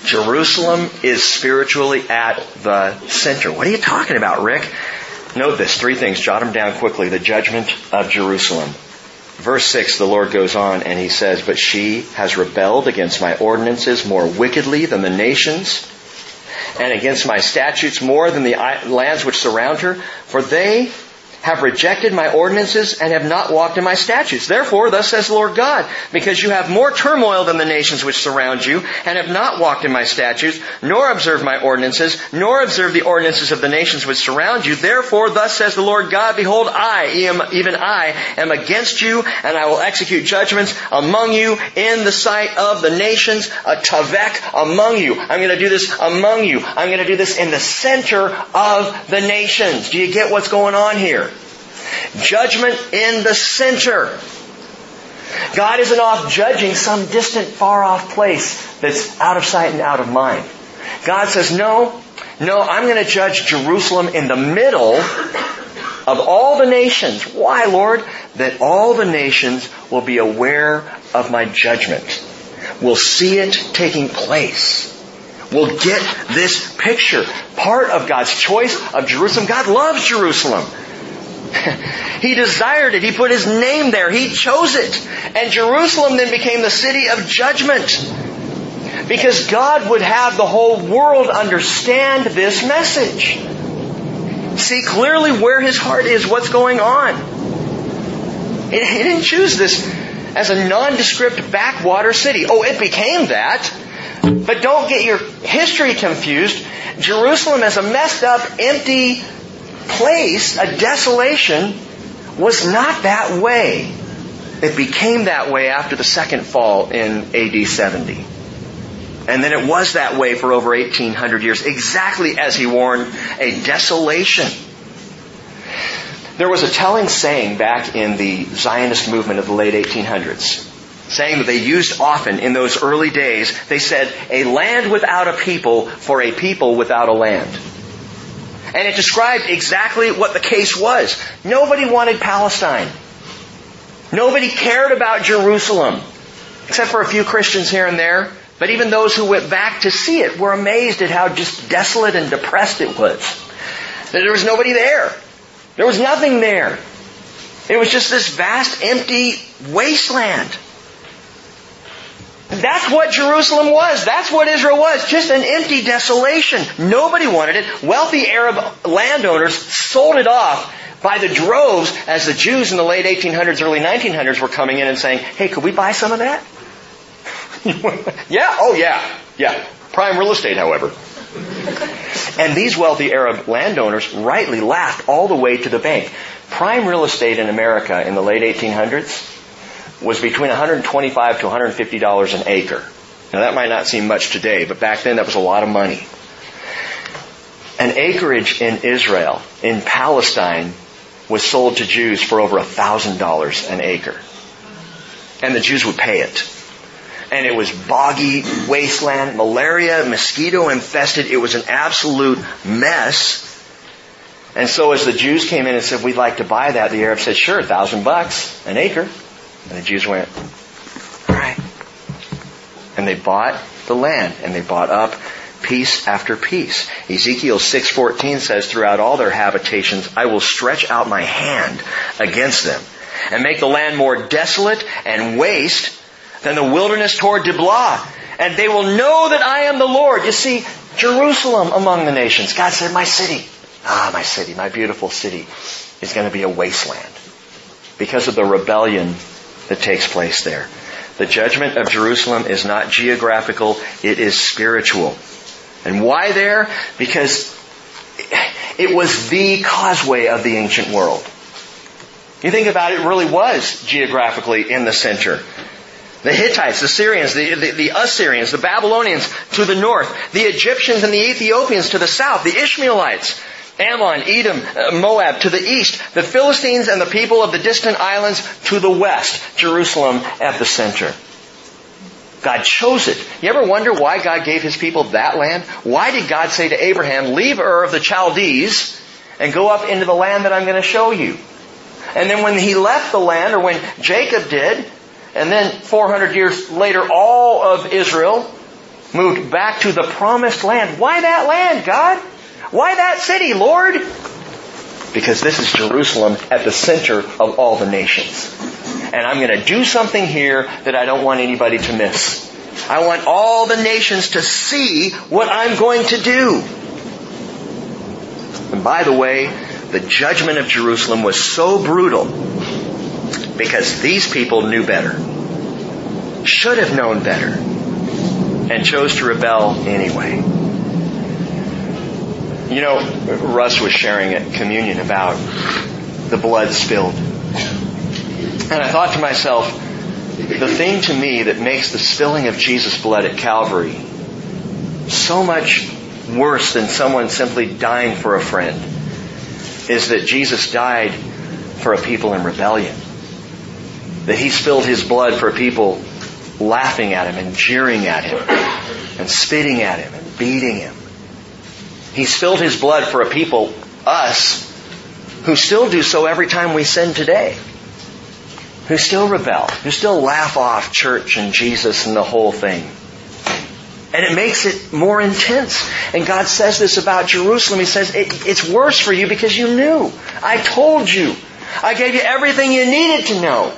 Jerusalem is spiritually at the center. What are you talking about, Rick? Note this, three things, jot them down quickly. The judgment of Jerusalem. Verse 6, the Lord goes on and he says, But she has rebelled against my ordinances more wickedly than the nations, and against my statutes more than the lands which surround her, for they have rejected my ordinances and have not walked in my statutes. Therefore, thus says the Lord God, because you have more turmoil than the nations which surround you and have not walked in my statutes, nor observed my ordinances, nor observed the ordinances of the nations which surround you. Therefore, thus says the Lord God, behold, I, even I, am against you and I will execute judgments among you in the sight of the nations, a tavek among you. I'm going to do this among you. I'm going to do this in the center of the nations. Do you get what's going on here? Judgment in the center. God isn't off judging some distant, far off place that's out of sight and out of mind. God says, no, no, I'm going to judge Jerusalem in the middle of all the nations. Why, Lord? That all the nations will be aware of my judgment. Will see it taking place. We'll get this picture. Part of God's choice of Jerusalem. God loves Jerusalem. he desired it. He put his name there. He chose it. And Jerusalem then became the city of judgment. Because God would have the whole world understand this message. see clearly where his heart is, what's going on. He didn't choose this as a nondescript backwater city. Oh, it became that. But don't get your history confused. Jerusalem as a messed up, empty place, a desolation, was not that way. It became that way after the second fall in AD 70. And then it was that way for over 1800 years, exactly as he warned, a desolation. There was a telling saying back in the Zionist movement of the late 1800s, saying that they used often in those early days, they said, a land without a people for a people without a land. And it described exactly what the case was. Nobody wanted Palestine. Nobody cared about Jerusalem, except for a few Christians here and there. But even those who went back to see it were amazed at how just desolate and depressed it was. That there was nobody there. There was nothing there. It was just this vast, empty wasteland. That's what Jerusalem was. That's what Israel was. Just an empty desolation. Nobody wanted it. Wealthy Arab landowners sold it off by the droves as the Jews in the late 1800s, early 1900s were coming in and saying, hey, could we buy some of that? yeah, oh yeah, yeah. Prime real estate, however. And these wealthy Arab landowners rightly laughed all the way to the bank. Prime real estate in America in the late 1800s was between 125 to 150 dollars an acre. Now that might not seem much today, but back then that was a lot of money. An acreage in Israel, in Palestine, was sold to Jews for over a thousand dollars an acre. And the Jews would pay it. And it was boggy wasteland, malaria, mosquito infested. It was an absolute mess. And so as the Jews came in and said, we'd like to buy that, the Arabs said, sure, thousand bucks an acre. And the Jews went, alright. And they bought the land and they bought up piece after piece. Ezekiel 6:14 says throughout all their habitations I will stretch out my hand against them and make the land more desolate and waste than the wilderness toward Diblah and they will know that I am the Lord. You see Jerusalem among the nations. God said my city, ah my city, my beautiful city is going to be a wasteland because of the rebellion that takes place there. The judgment of Jerusalem is not geographical, it is spiritual. And why there? Because it was the causeway of the ancient world. You think about it, it really was geographically in the center. The Hittites, the Syrians, the, the, the, Assyrians, the Babylonians to the north, the Egyptians and the Ethiopians to the south, the Ishmaelites, Ammon, Edom, uh, Moab to the east, the Philistines and the people of the distant islands to the west, Jerusalem at the center. God chose it. You ever wonder why God gave His people that land? Why did God say to Abraham, leave Ur of the Chaldees and go up into the land that I'm going to show you? And then when he left the land, or when Jacob did, and then 400 years later all of Israel moved back to the promised land. Why that land, God? Why that city, Lord? Because this is Jerusalem at the center of all the nations. And I'm going to do something here that I don't want anybody to miss. I want all the nations to see what I'm going to do. And by the way, the judgment of Jerusalem was so brutal because these people knew better, should have known better, and chose to rebel anyway. You know, Russ was sharing at communion about the blood spilled. And I thought to myself, the thing to me that makes the spilling of Jesus' blood at Calvary so much worse than someone simply dying for a friend is that Jesus died for a people in rebellion. That he spilled his blood for people laughing at him and jeering at him and spitting at him and beating him. He spilled his blood for a people, us, who still do so every time we sin today. Who still rebel, who still laugh off church and Jesus and the whole thing. And it makes it more intense. And God says this about Jerusalem. He says, it, it's worse for you because you knew. I told you. I gave you everything you needed to know.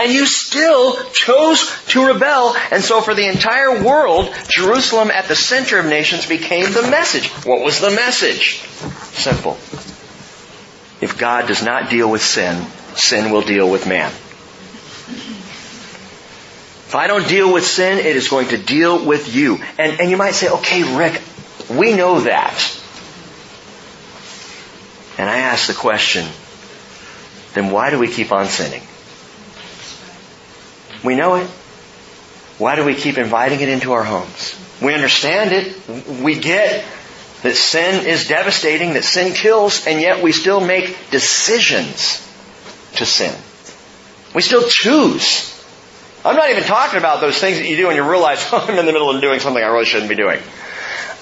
And you still chose to rebel. And so for the entire world, Jerusalem at the center of nations became the message. What was the message? Simple. if God does not deal with sin, sin will deal with man. If I don't deal with sin, it is going to deal with you. And, and you might say, okay, Rick, we know that. And I ask the question, then why do we keep on sinning? We know it. Why do we keep inviting it into our homes? We understand it. We get that sin is devastating, that sin kills, and yet we still make decisions to sin. We still choose. I'm not even talking about those things that you do and you realize, oh, I'm in the middle of doing something I really shouldn't be doing.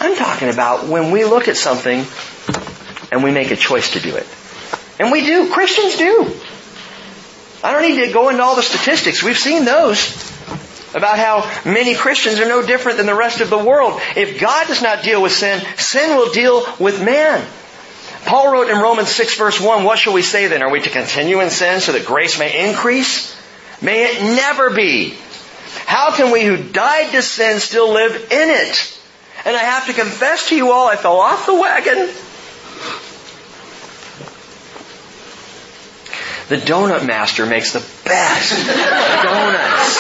I'm talking about when we look at something and we make a choice to do it. And we do. Christians do. I don't need to go into all the statistics. We've seen those about how many Christians are no different than the rest of the world. If God does not deal with sin, sin will deal with man. Paul wrote in Romans 6 verse 1, what shall we say then? Are we to continue in sin so that grace may increase? May it never be. How can we who died to sin still live in it? And I have to confess to you all, I fell off the wagon. The donut master makes the best donuts.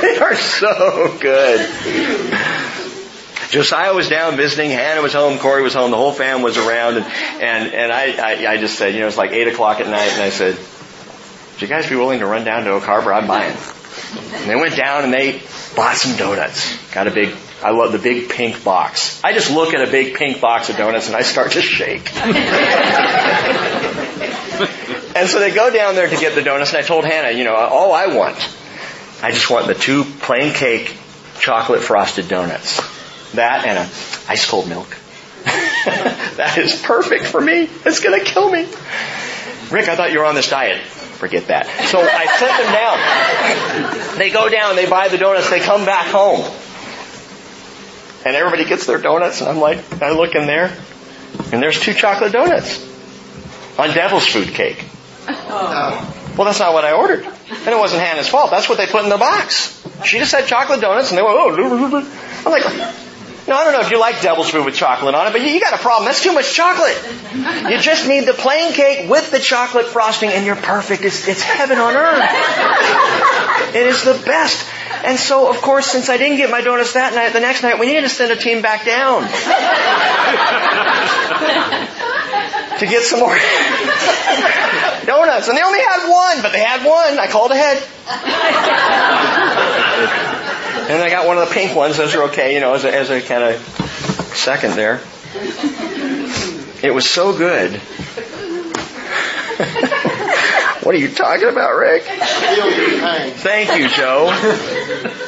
they are so good. Josiah was down visiting, Hannah was home, Corey was home, the whole fam was around, and, and, and I, I, I just said, you know, it's like 8 o'clock at night, and I said, would you guys be willing to run down to Oak Harbor? I'm buying. And they went down and they bought some donuts. Got a big, I love the big pink box. I just look at a big pink box of donuts and I start to shake. and so they go down there to get the donuts and I told Hannah, you know, all I want, I just want the two plain cake chocolate frosted donuts. That and a ice cold milk. that is perfect for me. It's gonna kill me. Rick, I thought you were on this diet. Forget that. So I sent them down. They go down, they buy the donuts, they come back home. And everybody gets their donuts, and I'm like, I look in there, and there's two chocolate donuts on devil's food cake. Well, that's not what I ordered. And it wasn't Hannah's fault. That's what they put in the box. She just said chocolate donuts, and they went, oh, I'm like, no, I don't know if you like devil's food with chocolate on it, but you, you got a problem. That's too much chocolate. You just need the plain cake with the chocolate frosting and you're perfect. It's, it's heaven on earth. It is the best. And so, of course, since I didn't get my donuts that night, the next night we needed to send a team back down. To get some more donuts. And they only had one, but they had one. I called ahead. And I got one of the pink ones. Those are okay, you know, as a, as a kind of second there. It was so good. what are you talking about, Rick? Thank you, Joe.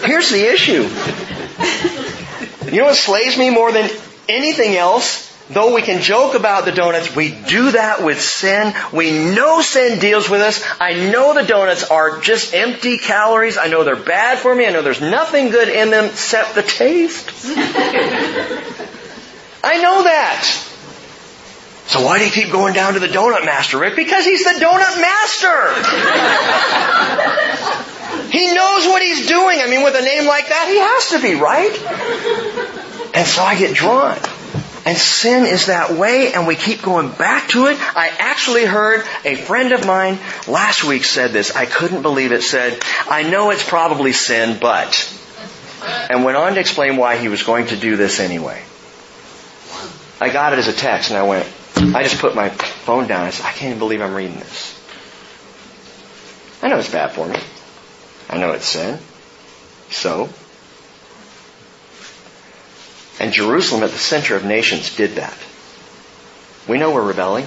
Here's the issue. You know what slays me more than anything else? Though we can joke about the donuts, we do that with sin. We know sin deals with us. I know the donuts are just empty calories. I know they're bad for me. I know there's nothing good in them except the taste. I know that. So why do you keep going down to the donut master, Rick? Because he's the donut master. he knows what he's doing. I mean, with a name like that, he has to be, right? And so I get drawn. And sin is that way and we keep going back to it. I actually heard a friend of mine last week said this. I couldn't believe it said, I know it's probably sin, but, and went on to explain why he was going to do this anyway. I got it as a text and I went, I just put my phone down. I said, I can't even believe I'm reading this. I know it's bad for me. I know it's sin. So, and Jerusalem at the center of nations did that. We know we're rebelling.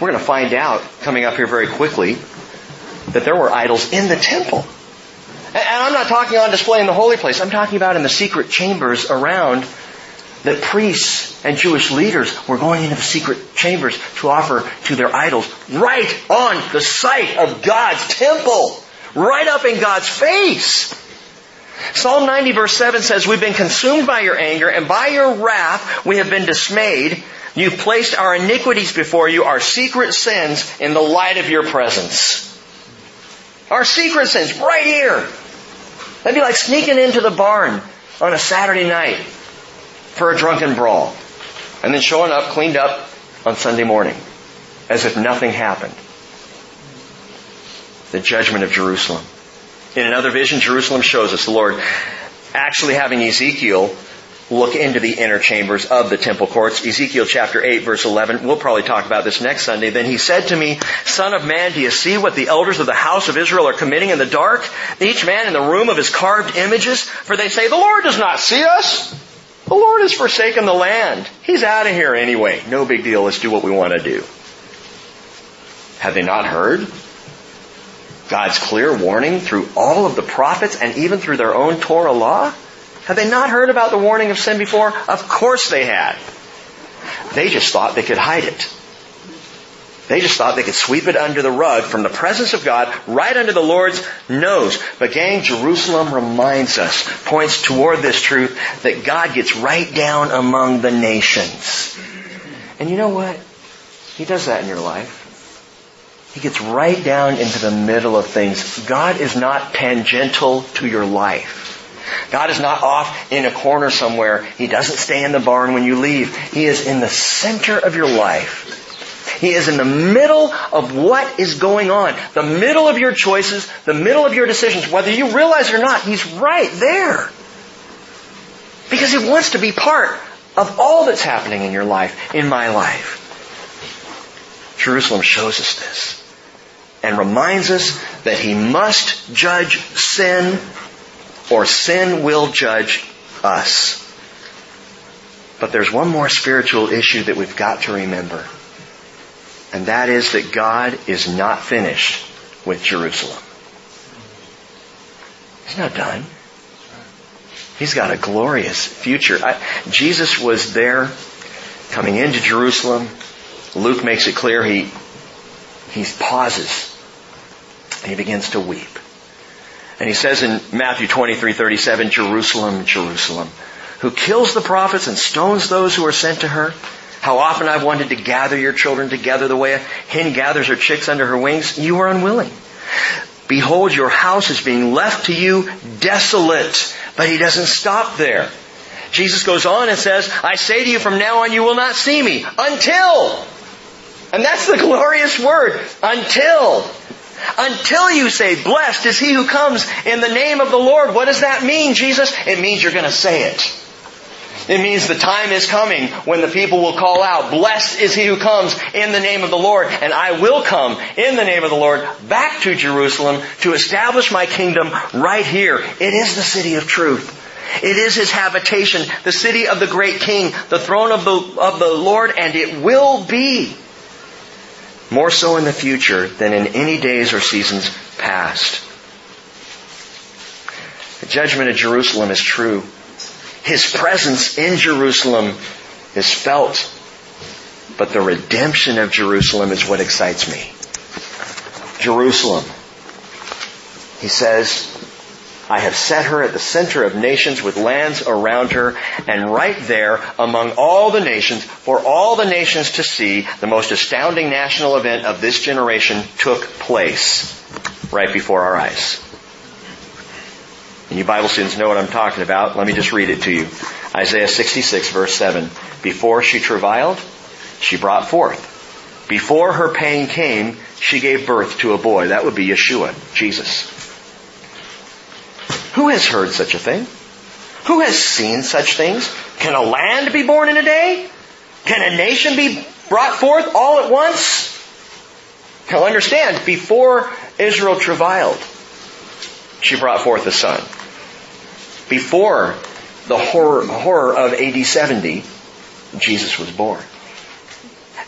We're going to find out coming up here very quickly that there were idols in the temple. And I'm not talking on display in the holy place. I'm talking about in the secret chambers around that priests and Jewish leaders were going into the secret chambers to offer to their idols right on the site of God's temple. Right up in God's face. Psalm 90 verse 7 says, We've been consumed by your anger, and by your wrath we have been dismayed. You've placed our iniquities before you, our secret sins, in the light of your presence. Our secret sins, right here. That'd be like sneaking into the barn on a Saturday night for a drunken brawl. And then showing up cleaned up on Sunday morning as if nothing happened. The judgment of Jerusalem. In another vision, Jerusalem shows us the Lord actually having Ezekiel look into the inner chambers of the temple courts. Ezekiel chapter 8 verse 11. We'll probably talk about this next Sunday. Then he said to me, Son of man, do you see what the elders of the house of Israel are committing in the dark? Each man in the room of his carved images? For they say, the Lord does not see us. The Lord has forsaken the land. He's out of here anyway. No big deal. Let's do what we want to do. Have they not heard? God's clear warning through all of the prophets and even through their own Torah law? Have they not heard about the warning of sin before? Of course they had. They just thought they could hide it. They just thought they could sweep it under the rug from the presence of God right under the Lord's nose. But gang, Jerusalem reminds us, points toward this truth that God gets right down among the nations. And you know what? He does that in your life. He gets right down into the middle of things. God is not tangential to your life. God is not off in a corner somewhere. He doesn't stay in the barn when you leave. He is in the center of your life. He is in the middle of what is going on. The middle of your choices, the middle of your decisions, whether you realize it or not, He's right there. Because He wants to be part of all that's happening in your life, in my life. Jerusalem shows us this and reminds us that He must judge sin or sin will judge us. But there's one more spiritual issue that we've got to remember. And that is that God is not finished with Jerusalem. He's not done. He's got a glorious future. I, Jesus was there coming into Jerusalem. Luke makes it clear he, he pauses and he begins to weep. And he says in Matthew 23, 37, Jerusalem, Jerusalem, who kills the prophets and stones those who are sent to her. How often I've wanted to gather your children together the way a hen gathers her chicks under her wings. You are unwilling. Behold, your house is being left to you desolate. But he doesn't stop there. Jesus goes on and says, I say to you from now on you will not see me until. And that's the glorious word. Until. Until you say, blessed is he who comes in the name of the Lord. What does that mean, Jesus? It means you're going to say it. It means the time is coming when the people will call out, blessed is he who comes in the name of the Lord, and I will come in the name of the Lord back to Jerusalem to establish my kingdom right here. It is the city of truth. It is his habitation, the city of the great king, the throne of the, of the Lord, and it will be more so in the future than in any days or seasons past. The judgment of Jerusalem is true. His presence in Jerusalem is felt. But the redemption of Jerusalem is what excites me. Jerusalem. He says, I have set her at the center of nations with lands around her, and right there among all the nations, for all the nations to see, the most astounding national event of this generation took place right before our eyes. And you Bible students know what I'm talking about. Let me just read it to you. Isaiah 66 verse 7. Before she travailed, she brought forth. Before her pain came, she gave birth to a boy. That would be Yeshua, Jesus. Who has heard such a thing? Who has seen such things? Can a land be born in a day? Can a nation be brought forth all at once? Now understand, before Israel travailed, she brought forth a son. Before the horror, horror of AD 70, Jesus was born.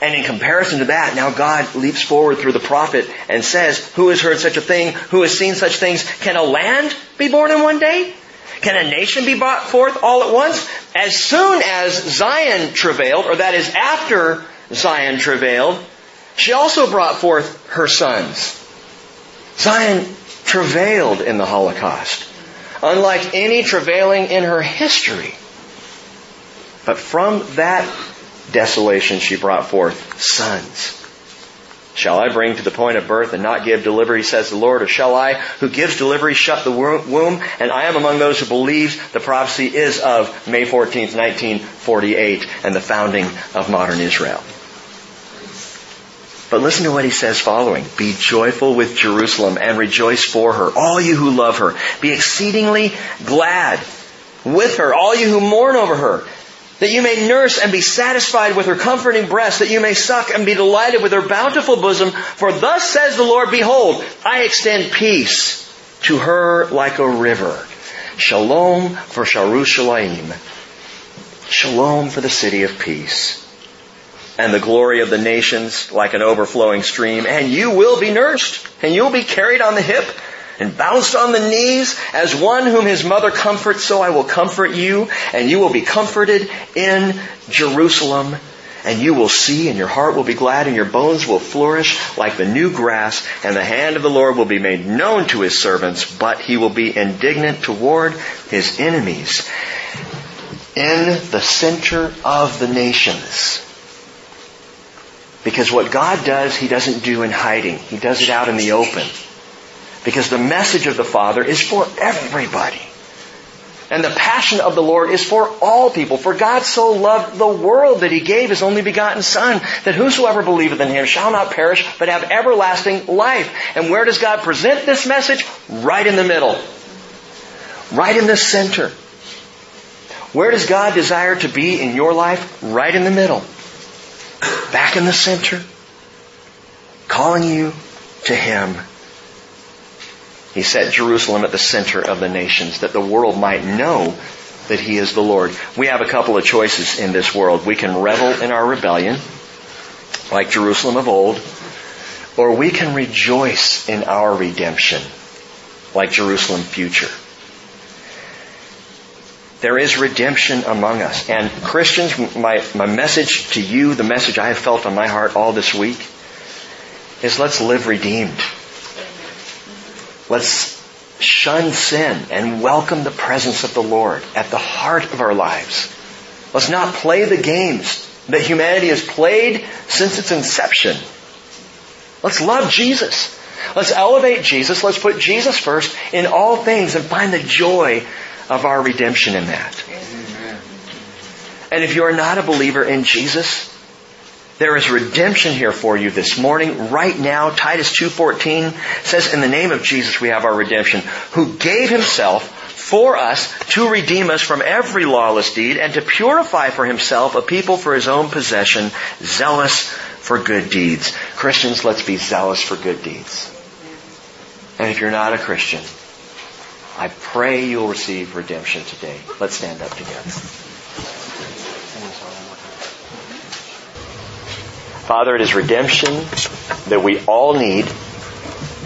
And in comparison to that, now God leaps forward through the prophet and says, who has heard such a thing? Who has seen such things? Can a land be born in one day? Can a nation be brought forth all at once? As soon as Zion travailed, or that is after Zion travailed, she also brought forth her sons. Zion travailed in the Holocaust, unlike any travailing in her history. But from that desolation she brought forth sons. Shall I bring to the point of birth and not give delivery, says the Lord, or shall I, who gives delivery, shut the womb? And I am among those who believes the prophecy is of May 14th, 1948, and the founding of modern Israel. But listen to what he says following. Be joyful with Jerusalem and rejoice for her, all you who love her. Be exceedingly glad with her, all you who mourn over her. That you may nurse and be satisfied with her comforting breast, that you may suck and be delighted with her bountiful bosom. For thus says the Lord, behold, I extend peace to her like a river. Shalom for Yerushalayim. Shalom for the city of peace and the glory of the nations like an overflowing stream, and you will be nursed, and you'll be carried on the hip, and bounced on the knees, as one whom his mother comforts, so I will comfort you, and you will be comforted in Jerusalem, and you will see, and your heart will be glad, and your bones will flourish like the new grass, and the hand of the Lord will be made known to his servants, but he will be indignant toward his enemies. In the center of the nations, because what God does, He doesn't do in hiding. He does it out in the open. Because the message of the Father is for everybody. And the passion of the Lord is for all people. For God so loved the world that He gave His only begotten Son, that whosoever believeth in Him shall not perish, but have everlasting life. And where does God present this message? Right in the middle. Right in the center. Where does God desire to be in your life? Right in the middle back in the center, calling you to Him. He set Jerusalem at the center of the nations that the world might know that He is the Lord. We have a couple of choices in this world. We can revel in our rebellion, like Jerusalem of old, or we can rejoice in our redemption, like Jerusalem future. There is redemption among us. And Christians, my, my message to you, the message I have felt on my heart all this week, is let's live redeemed. Let's shun sin and welcome the presence of the Lord at the heart of our lives. Let's not play the games that humanity has played since its inception. Let's love Jesus. Let's elevate Jesus. Let's put Jesus first in all things and find the joy of our redemption in that. Amen. And if you are not a believer in Jesus, there is redemption here for you this morning, right now. Titus 2.14 says, in the name of Jesus we have our redemption, who gave himself for us to redeem us from every lawless deed and to purify for himself a people for his own possession, zealous for good deeds. Christians, let's be zealous for good deeds. And if you're not a Christian, I pray you'll receive redemption today. Let's stand up together. Father, it is redemption that we all need,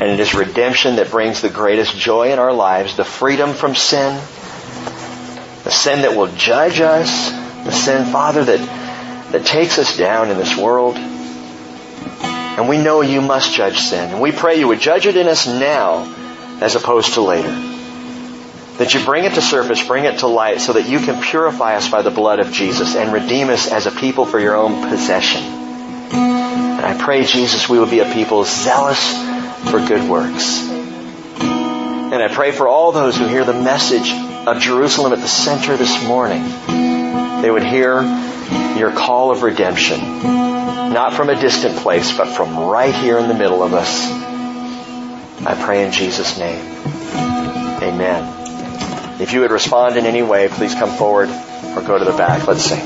and it is redemption that brings the greatest joy in our lives, the freedom from sin, the sin that will judge us, the sin, Father, that, that takes us down in this world. And we know you must judge sin. And we pray you would judge it in us now as opposed to later. That you bring it to surface, bring it to light so that you can purify us by the blood of Jesus and redeem us as a people for your own possession. And I pray, Jesus, we will be a people zealous for good works. And I pray for all those who hear the message of Jerusalem at the center this morning. They would hear your call of redemption, not from a distant place, but from right here in the middle of us. I pray in Jesus' name. Amen. If you would respond in any way, please come forward or go to the back. Let's sing.